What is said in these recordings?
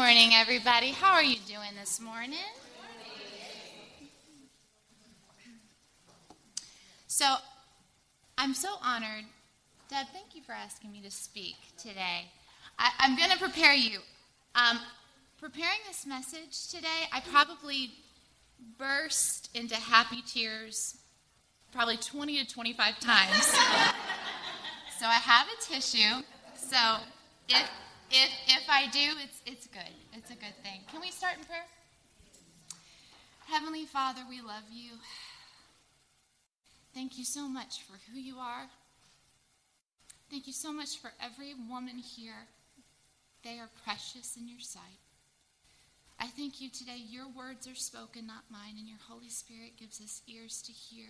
morning, everybody. How are you doing this morning? So, I'm so honored. Deb, thank you for asking me to speak today. I, am going to prepare you. Um, preparing this message today, I probably burst into happy tears probably 20 to 25 times. so I have a tissue. So if if if I do, it's it's good. It's a good thing. Can we start in prayer? Heavenly Father, we love you. Thank you so much for who you are. Thank you so much for every woman here. They are precious in your sight. I thank you today. Your words are spoken, not mine, and your Holy Spirit gives us ears to hear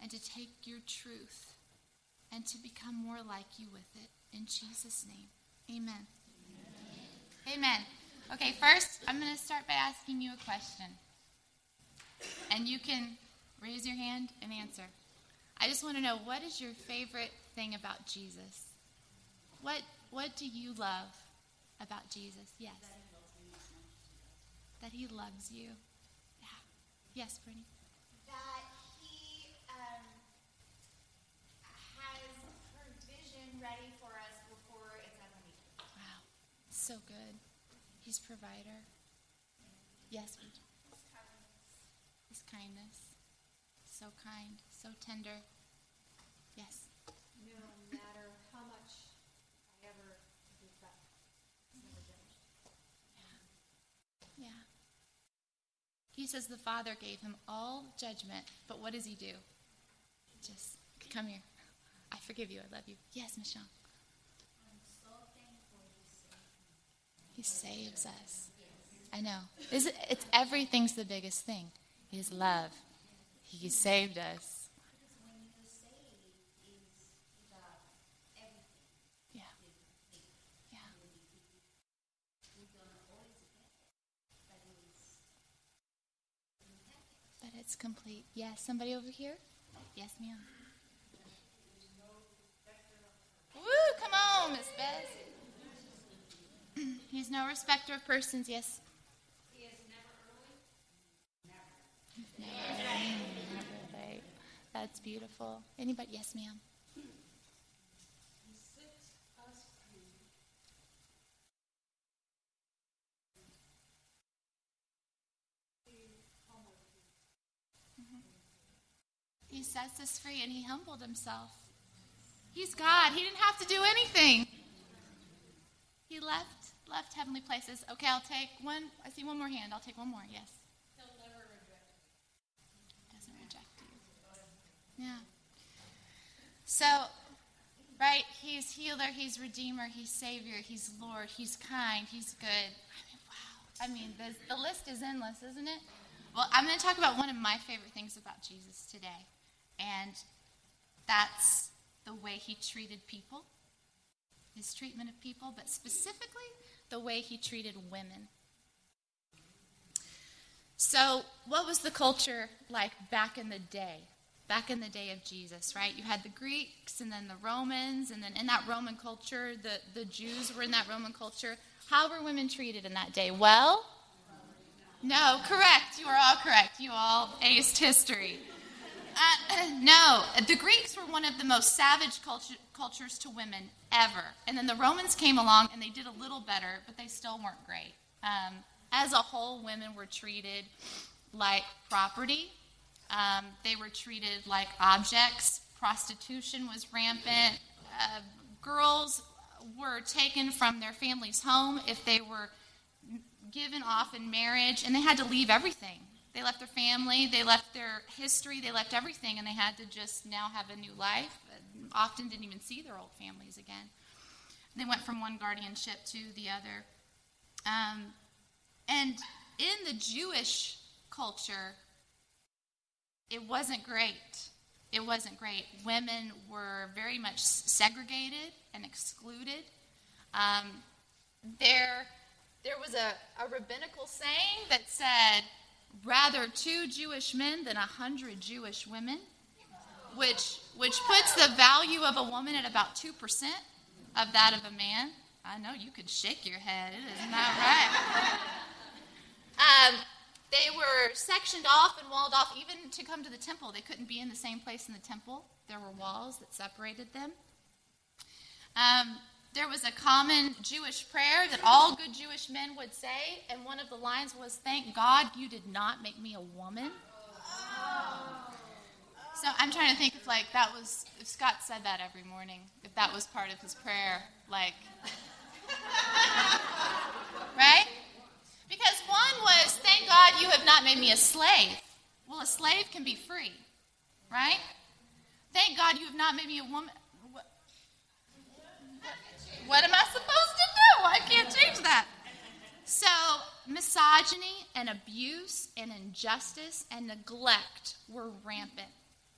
and to take your truth and to become more like you with it. In Jesus' name, amen. Amen. amen. Okay, first, I'm going to start by asking you a question. And you can raise your hand and answer. I just want to know what is your favorite thing about Jesus? What, what do you love about Jesus? Yes. That he loves you. Yeah. Yes, Brittany. ready for us before it's ever needed. Wow. So good. He's provider. Yes, His kindness. His kindness. So kind, so tender. Yes. No matter how much I ever never judged. Yeah. Yeah. He says the Father gave him all judgment, but what does he do? Just come here. I forgive you. I love you. Yes, Michelle. He saves us. I know. It's, it's everything's the biggest thing. His love. He saved us. Yeah. Yeah. But it's complete. Yes. Somebody over here? Yes, ma'am. Woo, come on, Miss Bess. He's no respecter of persons, yes. He is never early. Never. Never, never late. That's beautiful. Anybody? Yes, ma'am. He sets us free and he humbled himself. He's God. He didn't have to do anything. He left left heavenly places. Okay, I'll take one. I see one more hand. I'll take one more. Yes. He'll never reject you. Doesn't reject you. Yeah. So, right, he's healer, he's redeemer, he's savior, he's Lord, he's kind, he's good. I mean, wow. I mean, the, the list is endless, isn't it? Well, I'm going to talk about one of my favorite things about Jesus today, and that's the way he treated people, his treatment of people, but specifically the way he treated women. So, what was the culture like back in the day? Back in the day of Jesus, right? You had the Greeks and then the Romans, and then in that Roman culture, the, the Jews were in that Roman culture. How were women treated in that day? Well, no, correct. You are all correct. You all aced history. Uh, no, the Greeks were one of the most savage culture, cultures to women ever. And then the Romans came along and they did a little better, but they still weren't great. Um, as a whole, women were treated like property, um, they were treated like objects. Prostitution was rampant. Uh, girls were taken from their family's home if they were given off in marriage, and they had to leave everything. They left their family, they left their history, they left everything, and they had to just now have a new life. Often didn't even see their old families again. They went from one guardianship to the other. Um, and in the Jewish culture, it wasn't great. It wasn't great. Women were very much segregated and excluded. Um, there, there was a, a rabbinical saying that said, rather two Jewish men than a hundred Jewish women, which, which puts the value of a woman at about 2% of that of a man. I know you could shake your head. It is not that right. um, they were sectioned off and walled off. Even to come to the temple, they couldn't be in the same place in the temple. There were walls that separated them. Um, there was a common Jewish prayer that all good Jewish men would say, and one of the lines was, Thank God you did not make me a woman. So I'm trying to think if like that was if Scott said that every morning, if that was part of his prayer, like right? Because one was, thank God you have not made me a slave. Well, a slave can be free, right? Thank God you have not made me a woman. What, am I supposed to do? I can't change that. So, misogyny and abuse and injustice and neglect were rampant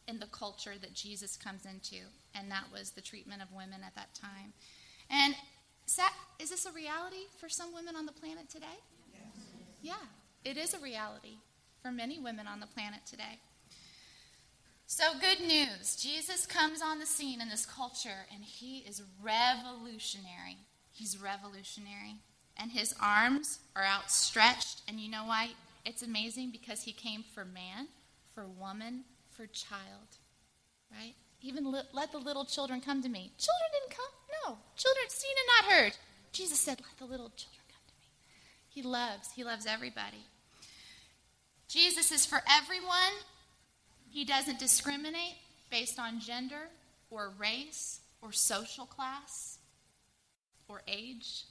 in the culture that Jesus comes into, and that was the treatment of women at that time. And is, that, is this a reality for some women on the planet today? Yes. Yeah, it is a reality for many women on the planet today. So, good news Jesus comes on the scene in this culture, and he is revolutionary. He's revolutionary. And his arms are outstretched. And you know why? It's amazing because he came for man, for woman, for child. Right? Even let the little children come to me. Children didn't come. No. Children seen and not heard. Jesus said, Let the little children come to me. He loves, he loves everybody. Jesus is for everyone. He doesn't discriminate based on gender or race or social class or age.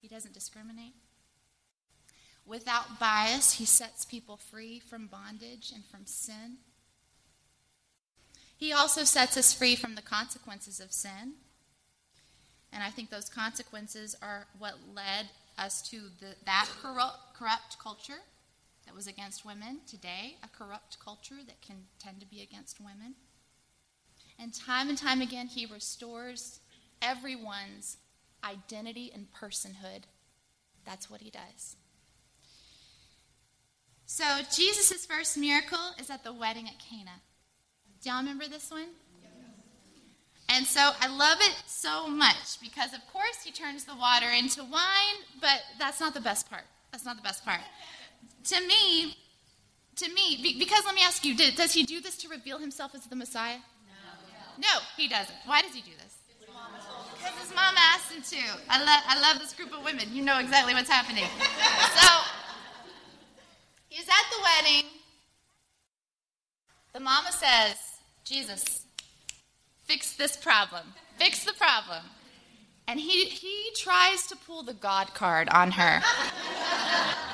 He doesn't discriminate. Without bias, he sets people free from bondage and from sin. He also sets us free from the consequences of sin. And I think those consequences are what led us to the, that corrupt, corrupt culture that was against women. Today, a corrupt culture that can tend to be against women. And time and time again, he restores everyone's identity and personhood. That's what he does. So, Jesus' first miracle is at the wedding at Cana. Do y'all remember this one? And so I love it so much because, of course, he turns the water into wine, but that's not the best part. That's not the best part. To me, to me, because let me ask you, does he do this to reveal himself as the Messiah? No. No, he doesn't. Why does he do this? Because his mom asked him to. I, lo- I love this group of women. You know exactly what's happening. so, he's at the wedding. The mama says, Jesus, fix this problem. Fix the problem. And he, he tries to pull the God card on her.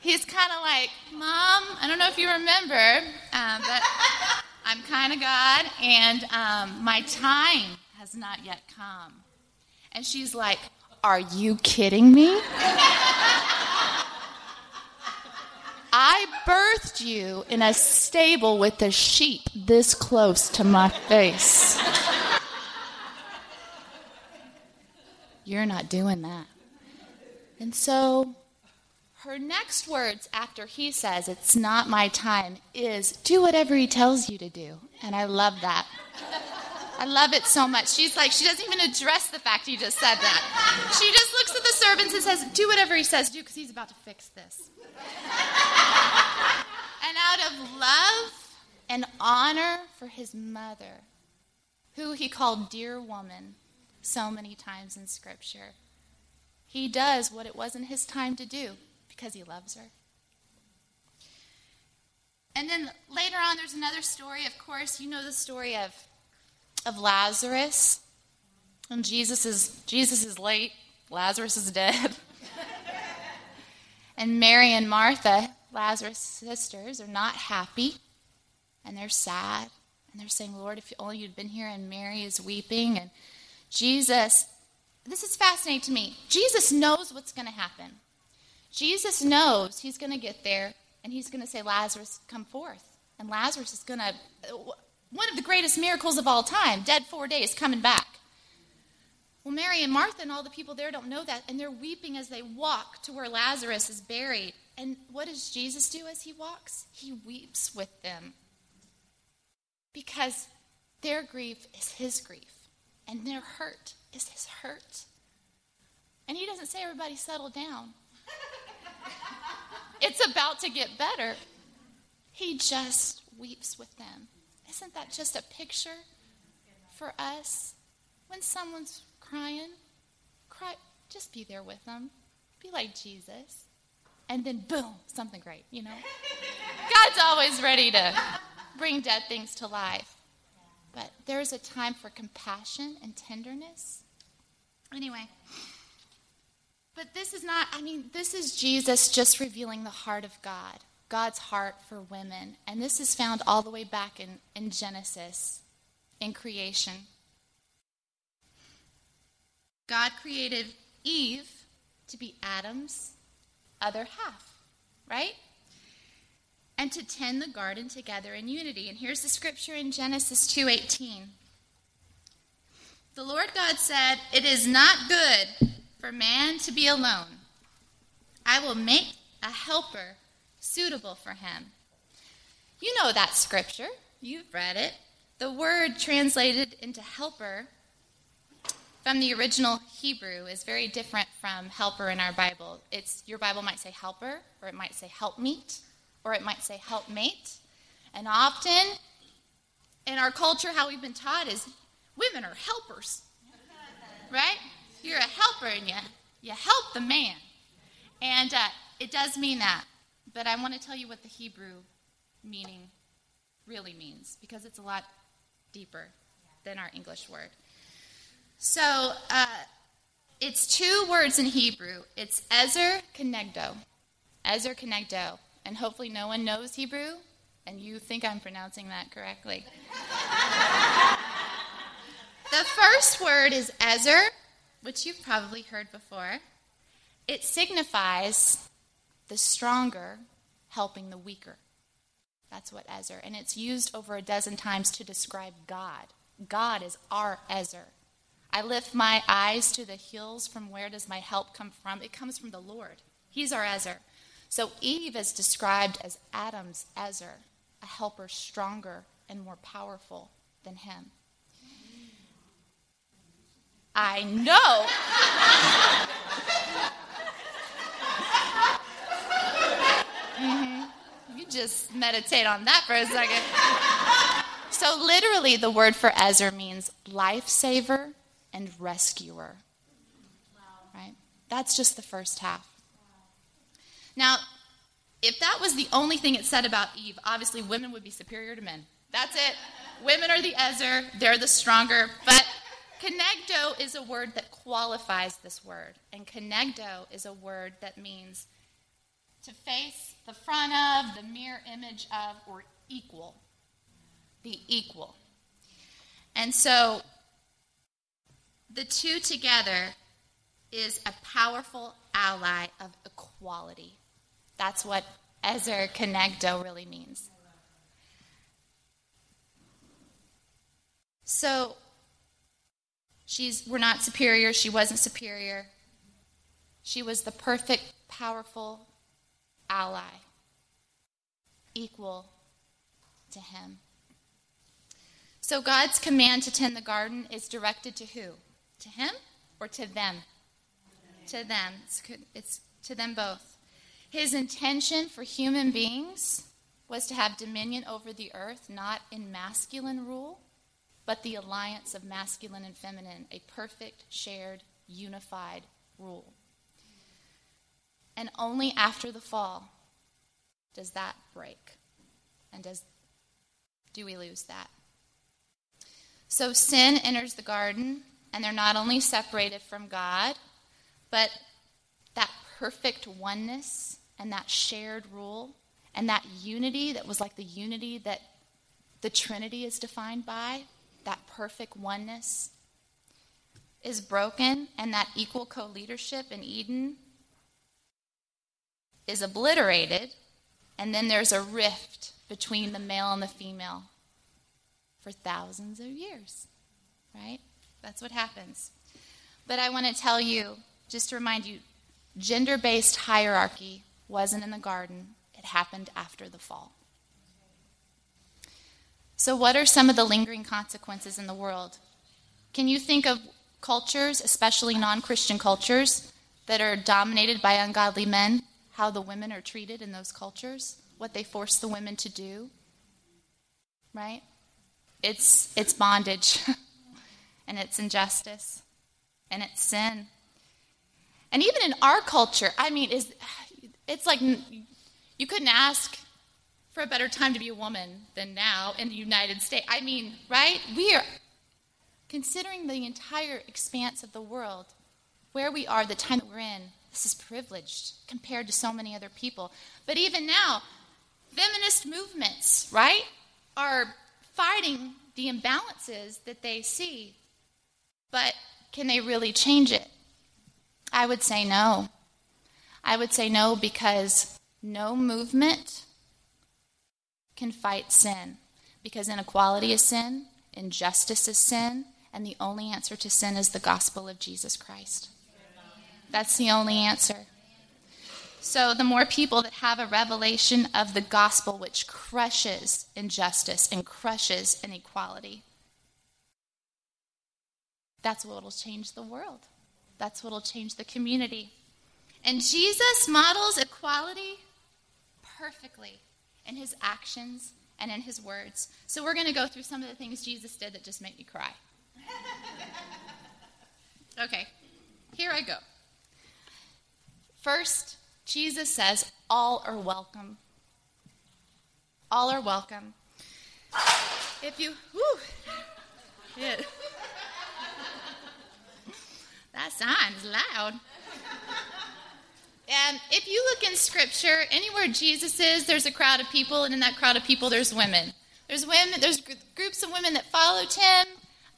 He's kind of like, Mom, I don't know if you remember, um, but I'm kind of God, and um, my time has not yet come. And she's like, Are you kidding me? I birthed you in a stable with the sheep this close to my face. You're not doing that. And so her next words after he says, It's not my time, is do whatever he tells you to do. And I love that. I love it so much. She's like, she doesn't even address the fact he just said that. She just looks at the servants and says, Do whatever he says, do, because he's about to fix this. and out of love and honor for his mother, who he called dear woman so many times in Scripture, he does what it wasn't his time to do because he loves her. And then later on, there's another story. Of course, you know the story of, of Lazarus. And Jesus is, Jesus is late, Lazarus is dead. And Mary and Martha, Lazarus' sisters, are not happy and they're sad. And they're saying, Lord, if only you'd been here. And Mary is weeping. And Jesus, this is fascinating to me. Jesus knows what's going to happen. Jesus knows he's going to get there and he's going to say, Lazarus, come forth. And Lazarus is going to, one of the greatest miracles of all time, dead four days, coming back. Well, Mary and Martha and all the people there don't know that, and they're weeping as they walk to where Lazarus is buried. And what does Jesus do as he walks? He weeps with them. Because their grief is his grief, and their hurt is his hurt. And he doesn't say, everybody, settle down. It's about to get better. He just weeps with them. Isn't that just a picture for us? When someone's crying, cry, just be there with them. Be like Jesus. And then, boom, something great, you know? God's always ready to bring dead things to life. But there's a time for compassion and tenderness. Anyway, but this is not, I mean, this is Jesus just revealing the heart of God, God's heart for women. And this is found all the way back in, in Genesis, in creation. God created Eve to be Adam's other half, right? And to tend the garden together in unity. And here's the scripture in Genesis 2:18. The Lord God said, "It is not good for man to be alone. I will make a helper suitable for him." You know that scripture. You've read it. The word translated into helper from the original Hebrew is very different from helper in our Bible. It's your Bible might say helper, or it might say helpmeet, or it might say helpmate. And often in our culture, how we've been taught is women are helpers, right? You're a helper and you, you help the man. And uh, it does mean that. But I want to tell you what the Hebrew meaning really means because it's a lot deeper than our English word. So uh, it's two words in Hebrew. It's Ezer Kenegdo. Ezer Kenegdo. And hopefully no one knows Hebrew, and you think I'm pronouncing that correctly. the first word is Ezer, which you've probably heard before. It signifies the stronger helping the weaker. That's what Ezer. And it's used over a dozen times to describe God. God is our Ezer. I lift my eyes to the hills. From where does my help come from? It comes from the Lord. He's our Ezer. So Eve is described as Adam's Ezer, a helper stronger and more powerful than him. I know. mm-hmm. You just meditate on that for a second. So, literally, the word for Ezer means lifesaver and rescuer. Right? That's just the first half. Now, if that was the only thing it said about Eve, obviously women would be superior to men. That's it. Women are the Ezer, they're the stronger. But Kenegdo is a word that qualifies this word. And Kenegdo is a word that means to face the front of, the mirror image of, or equal. The equal. And so the two together is a powerful ally of equality. That's what Ezer Kenegdo really means. So she's we're not superior, she wasn't superior. She was the perfect, powerful ally, equal to him. So God's command to tend the garden is directed to who? To him or to them? To them. It's, it's to them both. His intention for human beings was to have dominion over the earth, not in masculine rule, but the alliance of masculine and feminine, a perfect, shared, unified rule. And only after the fall does that break. And does do we lose that? So sin enters the garden, and they're not only separated from God, but that perfect oneness and that shared rule and that unity that was like the unity that the Trinity is defined by, that perfect oneness, is broken, and that equal co leadership in Eden is obliterated, and then there's a rift between the male and the female for thousands of years, right? That's what happens. But I want to tell you, just to remind you, gender based hierarchy wasn't in the garden, it happened after the fall. So, what are some of the lingering consequences in the world? Can you think of cultures, especially non Christian cultures, that are dominated by ungodly men, how the women are treated in those cultures, what they force the women to do. Right? It's, it's bondage, and it's injustice, and it's sin. And even in our culture, I mean, is it's like you couldn't ask for a better time to be a woman than now in the United States. I mean, right? We are considering the entire expanse of the world, where we are, the time that we're in. This is privileged compared to so many other people. But even now, feminist movements, right, are fighting the imbalances that they see. But can they really change it? I would say no. I would say no because no movement can fight sin. Because inequality is sin, injustice is sin, and the only answer to sin is the gospel of Jesus Christ. That's the only answer. So, the more people that have a revelation of the gospel, which crushes injustice and crushes inequality, that's what will change the world. That's what will change the community. And Jesus models equality perfectly in his actions and in his words. So, we're going to go through some of the things Jesus did that just make me cry. okay, here I go. First, Jesus says, All are welcome. All are welcome. If you, whew, yeah. that sounds loud. And if you look in Scripture, anywhere Jesus is, there's a crowd of people, and in that crowd of people, there's women. There's women. There's groups of women that followed him.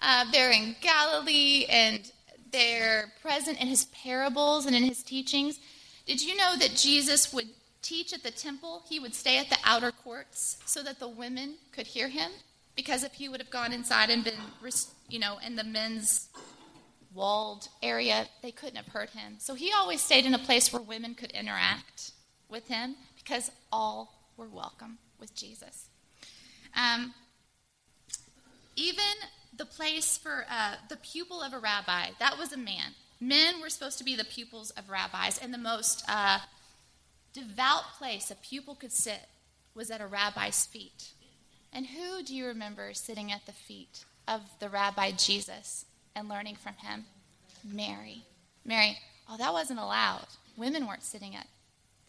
Uh, they're in Galilee, and they're present in his parables and in his teachings. Did you know that Jesus would teach at the temple? He would stay at the outer courts so that the women could hear him. Because if he would have gone inside and been, you know, in the men's walled area, they couldn't have heard him. So he always stayed in a place where women could interact with him because all were welcome with Jesus. Um, even the place for uh, the pupil of a rabbi, that was a man. Men were supposed to be the pupils of rabbis, and the most uh, devout place a pupil could sit was at a rabbi's feet. And who do you remember sitting at the feet of the rabbi Jesus? And learning from him? Mary. Mary, oh, that wasn't allowed. Women weren't sitting at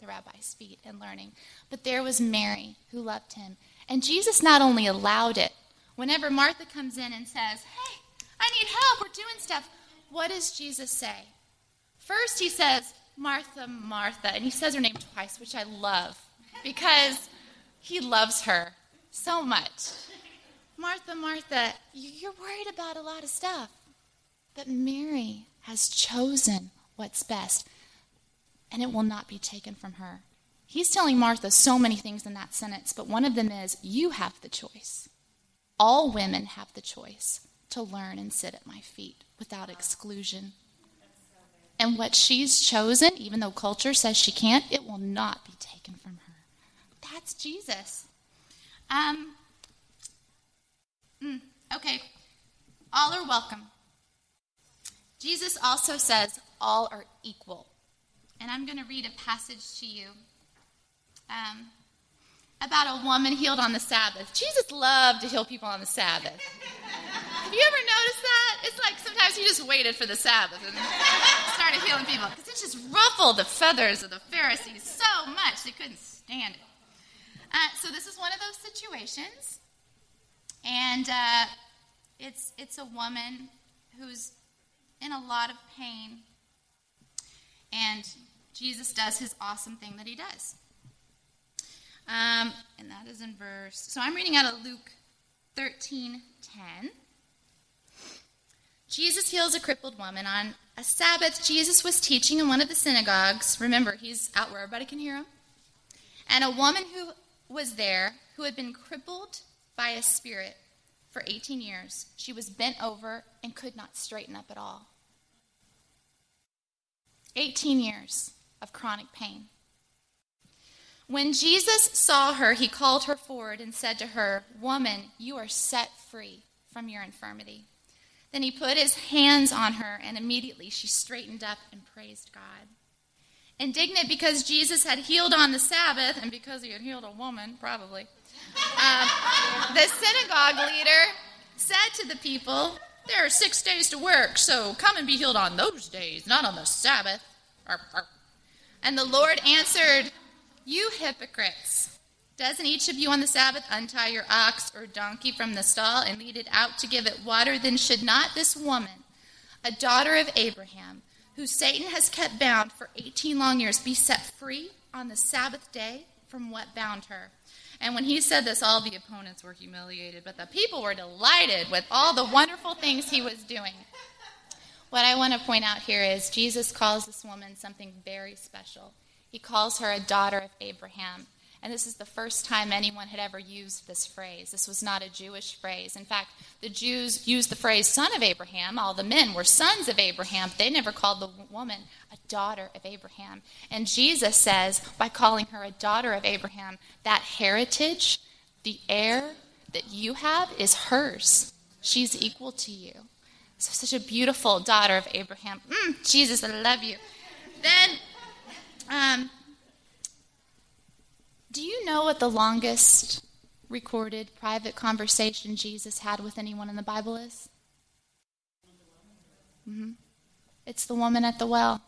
the rabbi's feet and learning. But there was Mary who loved him. And Jesus not only allowed it, whenever Martha comes in and says, Hey, I need help, we're doing stuff, what does Jesus say? First, he says, Martha, Martha, and he says her name twice, which I love because he loves her so much. Martha, Martha, you're worried about a lot of stuff. But Mary has chosen what's best, and it will not be taken from her. He's telling Martha so many things in that sentence, but one of them is you have the choice. All women have the choice to learn and sit at my feet without exclusion. And what she's chosen, even though culture says she can't, it will not be taken from her. That's Jesus. Um, mm, okay. All are welcome. Jesus also says all are equal. And I'm going to read a passage to you um, about a woman healed on the Sabbath. Jesus loved to heal people on the Sabbath. Have you ever noticed that? It's like sometimes he just waited for the Sabbath and started healing people because it just ruffled the feathers of the Pharisees so much they couldn't stand it. Uh, so this is one of those situations, and uh, it's it's a woman who's in a lot of pain. And Jesus does his awesome thing that he does. Um, and that is in verse. So I'm reading out of Luke 13 10. Jesus heals a crippled woman. On a Sabbath, Jesus was teaching in one of the synagogues. Remember, he's out where everybody can hear him. And a woman who was there who had been crippled by a spirit for 18 years. She was bent over and could not straighten up at all. 18 years of chronic pain. When Jesus saw her, he called her forward and said to her, Woman, you are set free from your infirmity. Then he put his hands on her, and immediately she straightened up and praised God. Indignant because Jesus had healed on the Sabbath, and because he had healed a woman, probably, um, the synagogue leader said to the people, There are six days to work, so come and be healed on those days, not on the Sabbath. And the Lord answered, You hypocrites! Doesn't each of you on the Sabbath untie your ox or donkey from the stall and lead it out to give it water? Then should not this woman, a daughter of Abraham, who Satan has kept bound for 18 long years, be set free on the Sabbath day from what bound her? And when he said this, all the opponents were humiliated, but the people were delighted with all the wonderful things he was doing. What I want to point out here is Jesus calls this woman something very special. He calls her a daughter of Abraham. And this is the first time anyone had ever used this phrase. This was not a Jewish phrase. In fact, the Jews used the phrase son of Abraham. All the men were sons of Abraham. They never called the woman a daughter of Abraham. And Jesus says, by calling her a daughter of Abraham, that heritage, the heir that you have, is hers. She's equal to you. So, such a beautiful daughter of Abraham. Mm, Jesus, I love you. Then, um, do you know what the longest recorded private conversation Jesus had with anyone in the Bible is? Mm-hmm. It's the woman at the well.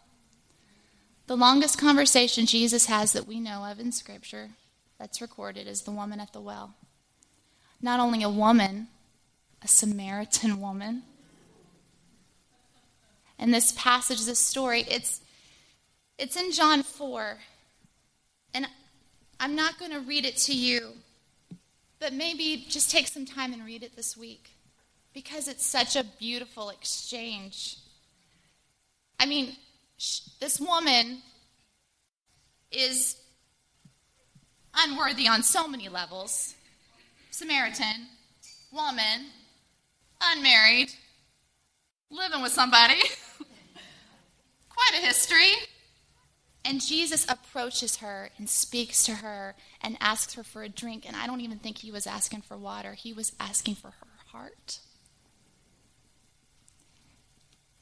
The longest conversation Jesus has that we know of in Scripture that's recorded is the woman at the well. Not only a woman, a Samaritan woman. And this passage, this story, it's, it's in John 4. I'm not going to read it to you, but maybe just take some time and read it this week because it's such a beautiful exchange. I mean, sh- this woman is unworthy on so many levels. Samaritan, woman, unmarried, living with somebody, quite a history. And Jesus approaches her and speaks to her and asks her for a drink. And I don't even think he was asking for water, he was asking for her heart.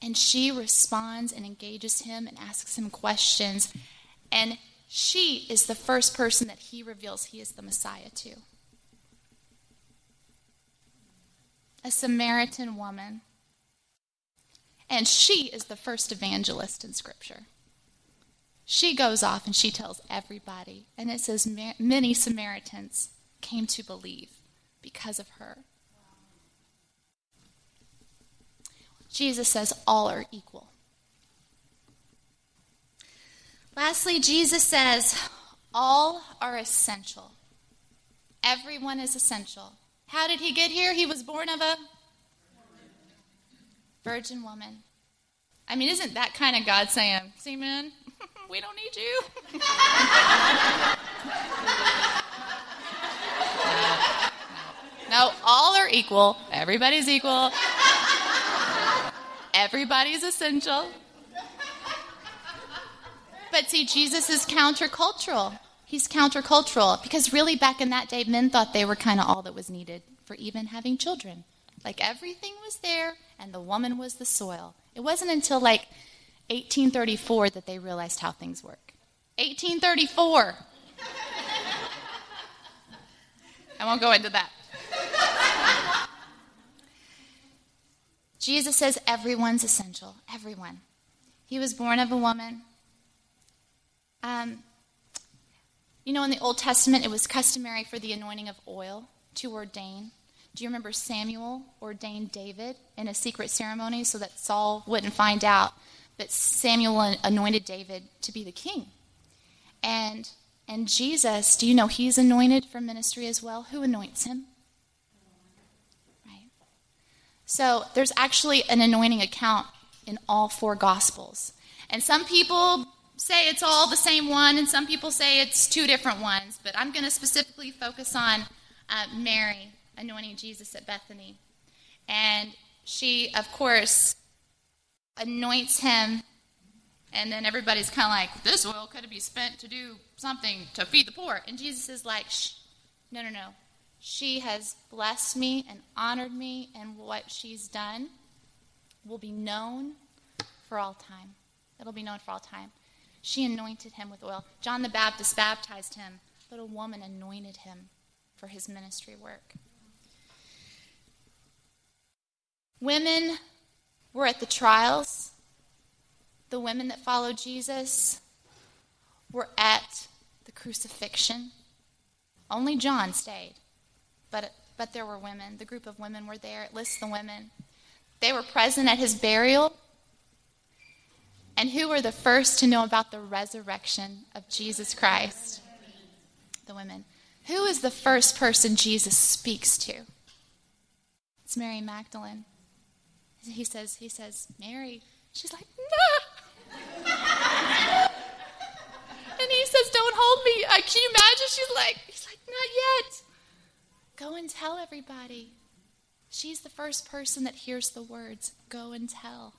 And she responds and engages him and asks him questions. And she is the first person that he reveals he is the Messiah to. A Samaritan woman. And she is the first evangelist in Scripture. She goes off and she tells everybody. And it says many Samaritans came to believe because of her. Jesus says all are equal. Lastly, Jesus says all are essential. Everyone is essential. How did he get here? He was born of a virgin woman. I mean, isn't that kind of God saying, see, man, we don't need you. Uh, no, all are equal. Everybody's equal. Everybody's essential. But see, Jesus is countercultural. He's countercultural because really back in that day, men thought they were kind of all that was needed for even having children. Like everything was there, and the woman was the soil. It wasn't until like 1834 that they realized how things work. 1834. I won't go into that. Jesus says everyone's essential. Everyone. He was born of a woman. Um, you know, in the Old Testament, it was customary for the anointing of oil to ordain. Do you remember Samuel ordained David in a secret ceremony so that Saul wouldn't find out that Samuel anointed David to be the king. And and Jesus, do you know he's anointed for ministry as well? Who anoints him? Right. So there's actually an anointing account in all four gospels. And some people say it's all the same one, and some people say it's two different ones. But I'm going to specifically focus on uh, Mary anointing Jesus at Bethany. And she, of course, anoints him, and then everybody's kind of like, this oil could be spent to do something to feed the poor. And Jesus is like, no, no, no. She has blessed me and honored me and what she's done. will be known for all time. It'll be known for all time. She anointed him with oil. John the Baptist baptized him, but a woman anointed him for his ministry work. Women were at the trials. The women that followed Jesus were at the crucifixion. Only John stayed, but, but there were women. The group of women were there. It lists the women. They were present at his burial. And who were the first to know about the resurrection of Jesus Christ? The women. Who is the first person Jesus speaks to? It's Mary Magdalene. He says, he says, Mary. She's like, no. and he says, don't hold me. Uh, can you imagine? She's like, he's like, not yet. Go and tell everybody. She's the first person that hears the words, go and tell.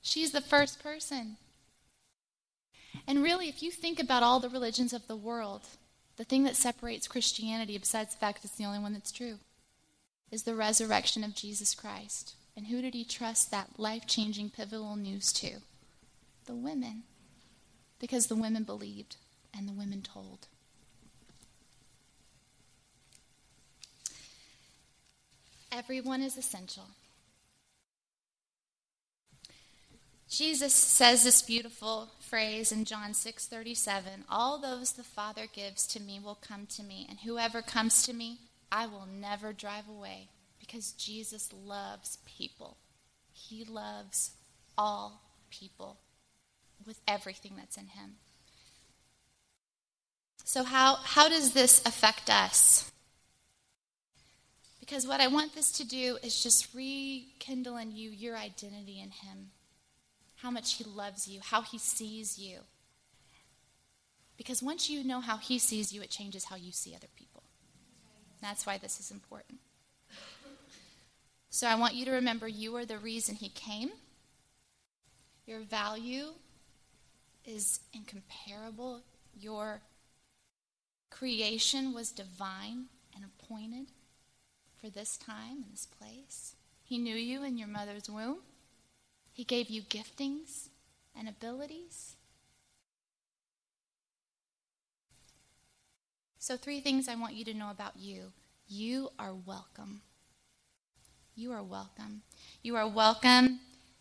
She's the first person. And really, if you think about all the religions of the world, the thing that separates Christianity, besides the fact that it's the only one that's true, is the resurrection of Jesus Christ. And who did he trust that life changing, pivotal news to? The women. Because the women believed and the women told. Everyone is essential. Jesus says this beautiful phrase in John 6:37, "All those the Father gives to me will come to me, and whoever comes to me, I will never drive away." Because Jesus loves people. He loves all people with everything that's in him. So how how does this affect us? Because what I want this to do is just rekindle in you your identity in him how much He loves you, how He sees you. Because once you know how He sees you, it changes how you see other people. That's why this is important. So I want you to remember you are the reason He came. Your value is incomparable. Your creation was divine and appointed for this time and this place. He knew you in your mother's womb. He gave you giftings and abilities. So, three things I want you to know about you. You are welcome. You are welcome. You are welcome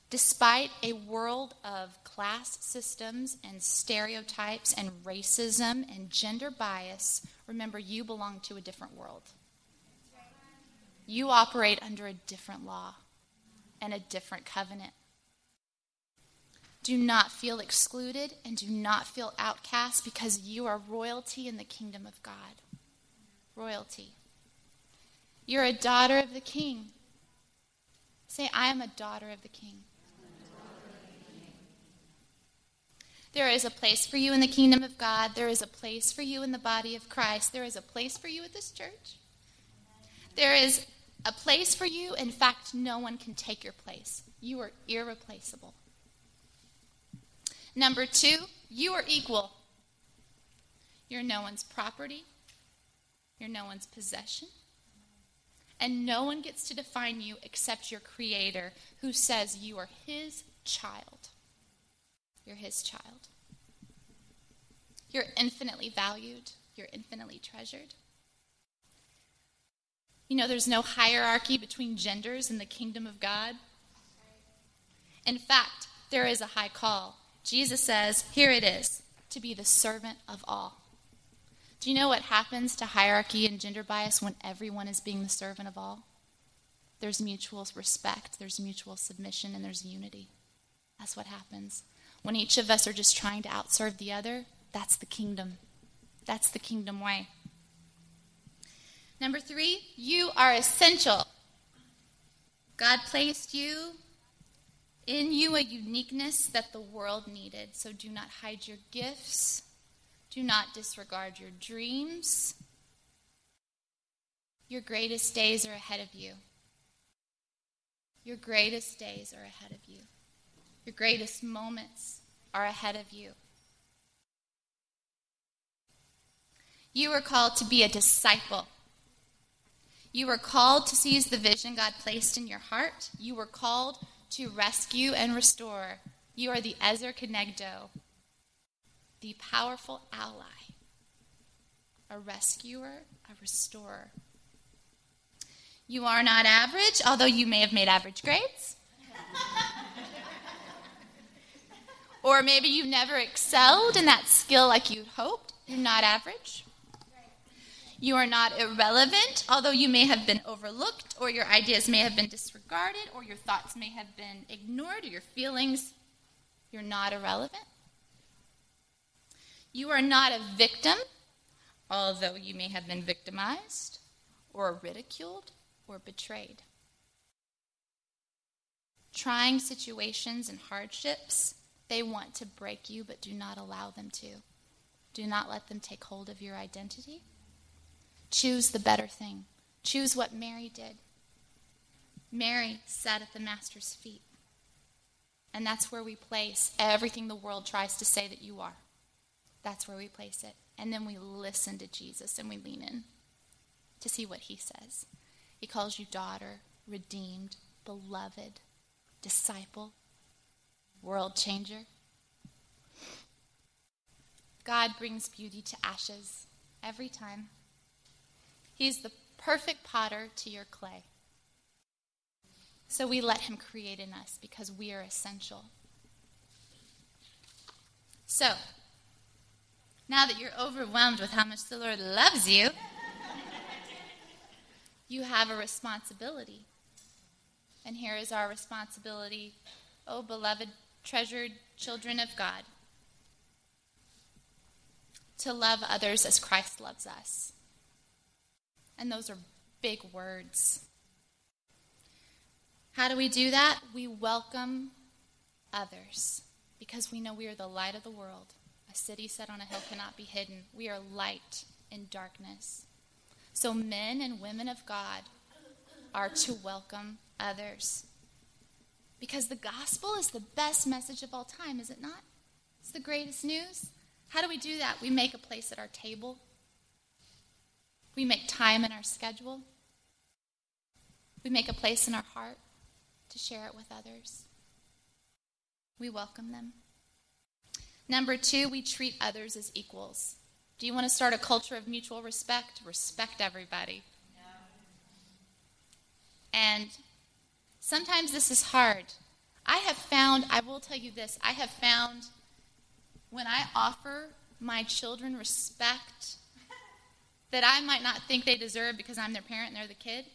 despite a world of class systems and stereotypes and racism and gender bias. Remember, you belong to a different world. You operate under a different law and a different covenant. Do not feel excluded and do not feel outcast because you are royalty in the kingdom of God. Royalty. You're a daughter of the king. Say, I am a daughter of the king. There is a place for you in the kingdom of God. There is a place for you in the body of Christ. There is a place for you at this church. There is a place for you. In fact, no one can take your place. You are irreplaceable. Number two, you are equal. You're no one's property, you're no one's possession. And no one gets to define you except your Creator, who says you are His child. You're His child. You're infinitely valued, you're infinitely treasured. You know, there's no hierarchy between genders in the kingdom of God. In fact, there is a high call Jesus says, Here it is, to be the servant of all. Do you know what happens to hierarchy and gender bias when everyone is being the servant of all? There's mutual respect, there's mutual submission, and there's unity. That's what happens. When each of us are just trying to outserve the other, that's the kingdom. That's the kingdom way. Number three, you are essential. God placed you in you a uniqueness that the world needed. So do not hide your gifts, do not disregard your dreams. Your greatest days are ahead of you. Your greatest days are ahead of you. Your greatest moments are ahead of you. You are called to be a disciple. You were called to seize the vision God placed in your heart. You were called to rescue and restore. You are the Ezer Kenegdo, the powerful ally, a rescuer, a restorer. You are not average, although you may have made average grades. or maybe you've never excelled in that skill like you'd hoped. You're not average. You are not irrelevant, although you may have been overlooked, or your ideas may have been disregarded, or your thoughts may have been ignored, or your feelings. You're not irrelevant. You are not a victim, although you may have been victimized, or ridiculed, or betrayed. Trying situations and hardships, they want to break you, but do not allow them to. Do not let them take hold of your identity. Choose the better thing. Choose what Mary did. Mary sat at the Master's feet. And that's where we place everything the world tries to say that you are. That's where we place it. And then we listen to Jesus and we lean in to see what he says. He calls you daughter, redeemed, beloved, disciple, world changer. God brings beauty to ashes every time. He's the perfect potter to your clay. So we let him create in us because we are essential. So, now that you're overwhelmed with how much the Lord loves you, you have a responsibility. And here is our responsibility, oh beloved, treasured children of God, to love others as Christ loves us. And those are big words. How do we do that? We welcome others because we know we are the light of the world. A city set on a hill cannot be hidden. We are light in darkness. So, men and women of God are to welcome others. Because the gospel is the best message of all time, is it not? It's the greatest news. How do we do that? We make a place at our table we make time in our schedule. We make a place in our heart to share it with others. We welcome them. Number two, we treat others as equals. Do you want to start a culture of mutual respect? Respect everybody. And sometimes this is hard. I have found, I will tell you this, I have found when I offer my children respect that I might not think they deserve because I'm their parent and they're the kid.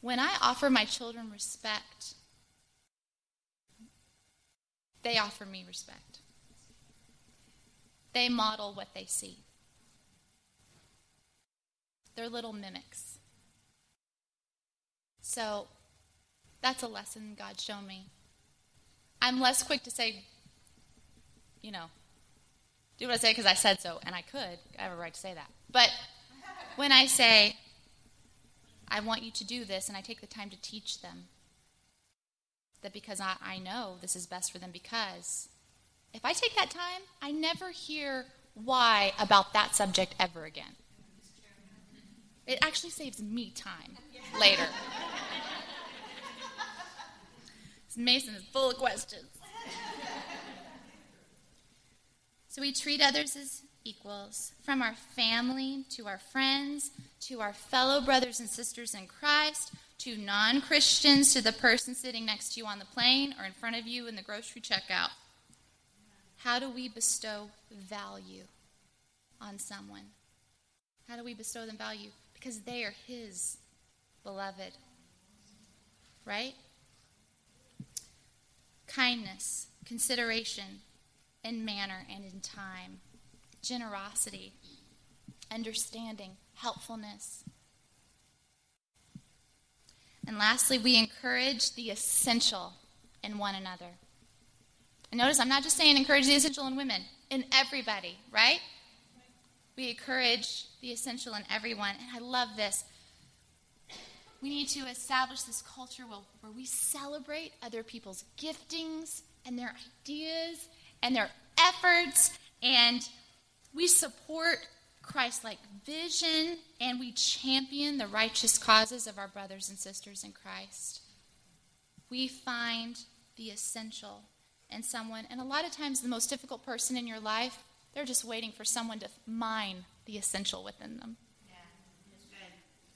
When I offer my children respect, they offer me respect. They model what they see. They're little mimics. So that's a lesson God showed me. I'm less quick to say, you know, do what I say because I said so, and I could. I have a right to say that. But when I say, I want you to do this, and I take the time to teach them, that because I, I know this is best for them, because if I take that time, I never hear why about that subject ever again. It actually saves me time later. Mason is full of questions. So we treat others as equals, from our family to our friends to our fellow brothers and sisters in Christ to non Christians to the person sitting next to you on the plane or in front of you in the grocery checkout. How do we bestow value on someone? How do we bestow them value? Because they are His beloved. Right? Kindness, consideration, in manner and in time, generosity, understanding, helpfulness. And lastly, we encourage the essential in one another. And notice I'm not just saying encourage the essential in women, in everybody, right? We encourage the essential in everyone. And I love this. We need to establish this culture where, where we celebrate other people's giftings and their ideas and their efforts, and we support Christ like vision and we champion the righteous causes of our brothers and sisters in Christ. We find the essential in someone, and a lot of times the most difficult person in your life, they're just waiting for someone to mine the essential within them.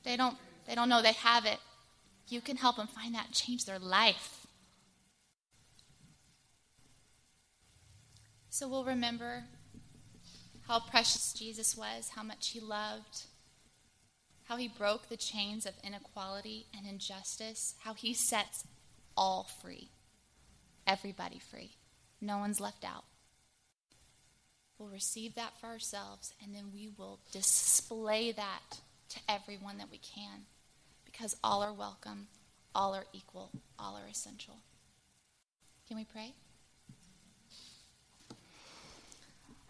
They don't they don't know they have it. You can help them find that change their life. So we'll remember how precious Jesus was, how much he loved, how he broke the chains of inequality and injustice, how he sets all free, everybody free. No one's left out. We'll receive that for ourselves, and then we will display that to everyone that we can because all are welcome, all are equal, all are essential. Can we pray?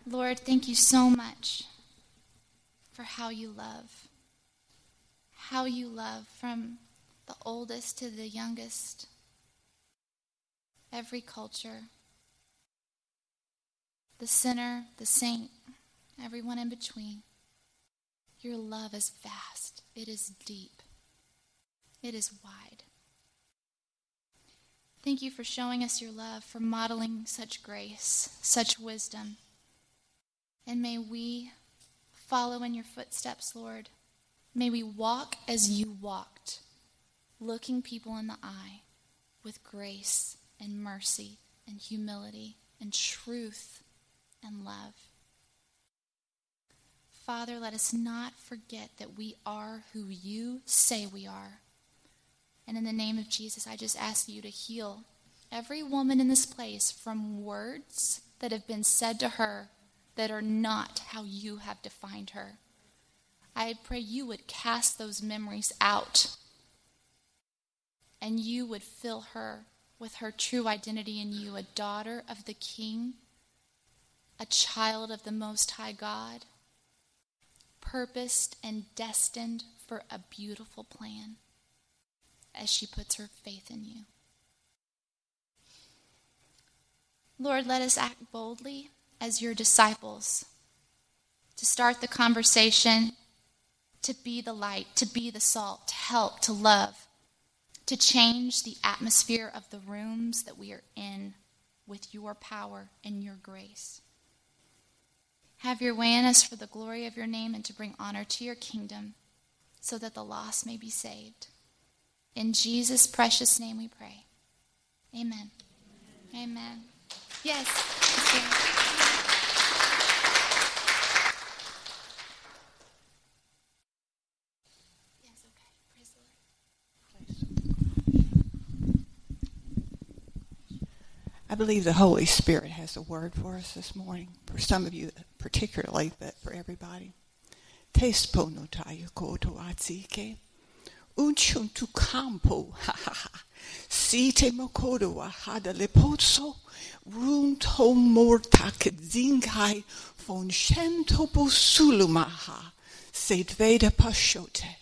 Lord, thank you so much for how you love. How you love from the oldest to the youngest, every culture, the sinner, the saint, everyone in between. Your love is vast, it is deep, it is wide. Thank you for showing us your love, for modeling such grace, such wisdom. And may we follow in your footsteps, Lord. May we walk as you walked, looking people in the eye with grace and mercy and humility and truth and love. Father, let us not forget that we are who you say we are. And in the name of Jesus, I just ask you to heal every woman in this place from words that have been said to her that are not how you have defined her. I pray you would cast those memories out and you would fill her with her true identity in you a daughter of the King, a child of the Most High God, purposed and destined for a beautiful plan as she puts her faith in you. Lord, let us act boldly as your disciples, to start the conversation, to be the light, to be the salt, to help, to love, to change the atmosphere of the rooms that we are in with your power and your grace. Have your way in us for the glory of your name and to bring honor to your kingdom so that the lost may be saved. In Jesus' precious name we pray. Amen. Amen. Amen. Yes. I believe the Holy Spirit has a word for us this morning, for some of you particularly, but for everybody. Unchun tu campo, ha. Site mokodo ahada lepozzo. Runto morta kedzingai von shentopo sulumaha. Sedveda pashote.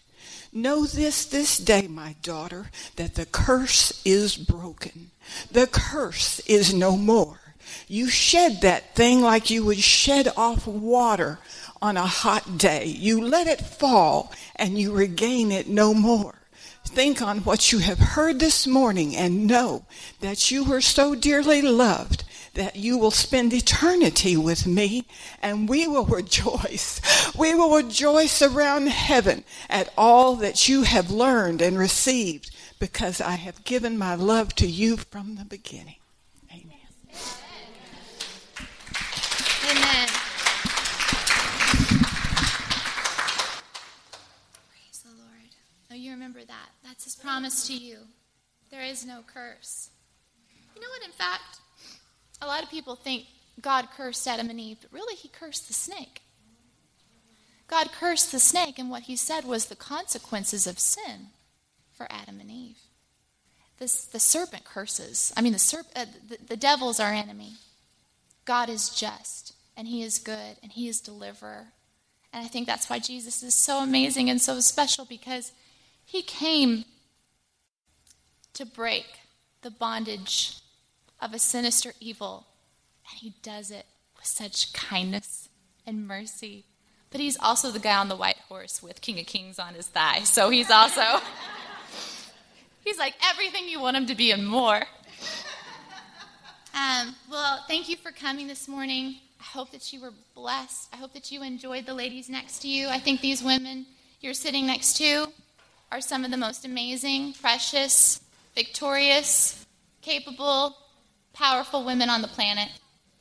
Know this this day, my daughter, that the curse is broken. The curse is no more. You shed that thing like you would shed off water on a hot day. You let it fall and you regain it no more. Think on what you have heard this morning and know that you were so dearly loved that you will spend eternity with me and we will rejoice. We will rejoice around heaven at all that you have learned and received because I have given my love to you from the beginning. Amen. Amen. Praise the Lord. Oh, you remember that. That's his promise to you. There is no curse. You know what, in fact, a lot of people think God cursed Adam and Eve, but really he cursed the snake. God cursed the snake, and what he said was the consequences of sin for Adam and Eve. This, the serpent curses. I mean, the, serp- uh, the, the devil's our enemy. God is just, and he is good, and he is deliverer. And I think that's why Jesus is so amazing and so special because he came to break the bondage of a sinister evil, and he does it with such kindness and mercy, but he's also the guy on the white horse with King of Kings on his thigh. So he's also, he's like everything you want him to be and more. Um, well, thank you for coming this morning. I hope that you were blessed. I hope that you enjoyed the ladies next to you. I think these women you're sitting next to are some of the most amazing, precious, victorious, capable, powerful women on the planet.